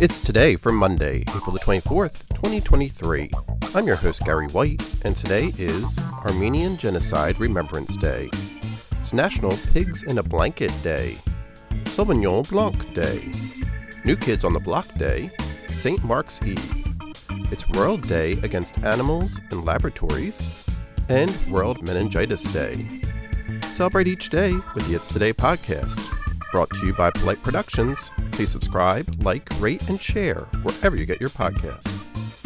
It's today for Monday, April the 24th, 2023. I'm your host, Gary White, and today is Armenian Genocide Remembrance Day. It's National Pigs in a Blanket Day, Sauvignon Blanc Day, New Kids on the Block Day, St. Mark's Eve. It's World Day Against Animals and Laboratories, and World Meningitis Day. Celebrate each day with the It's Today podcast. Brought to you by Polite Productions. Please subscribe, like, rate, and share wherever you get your podcasts.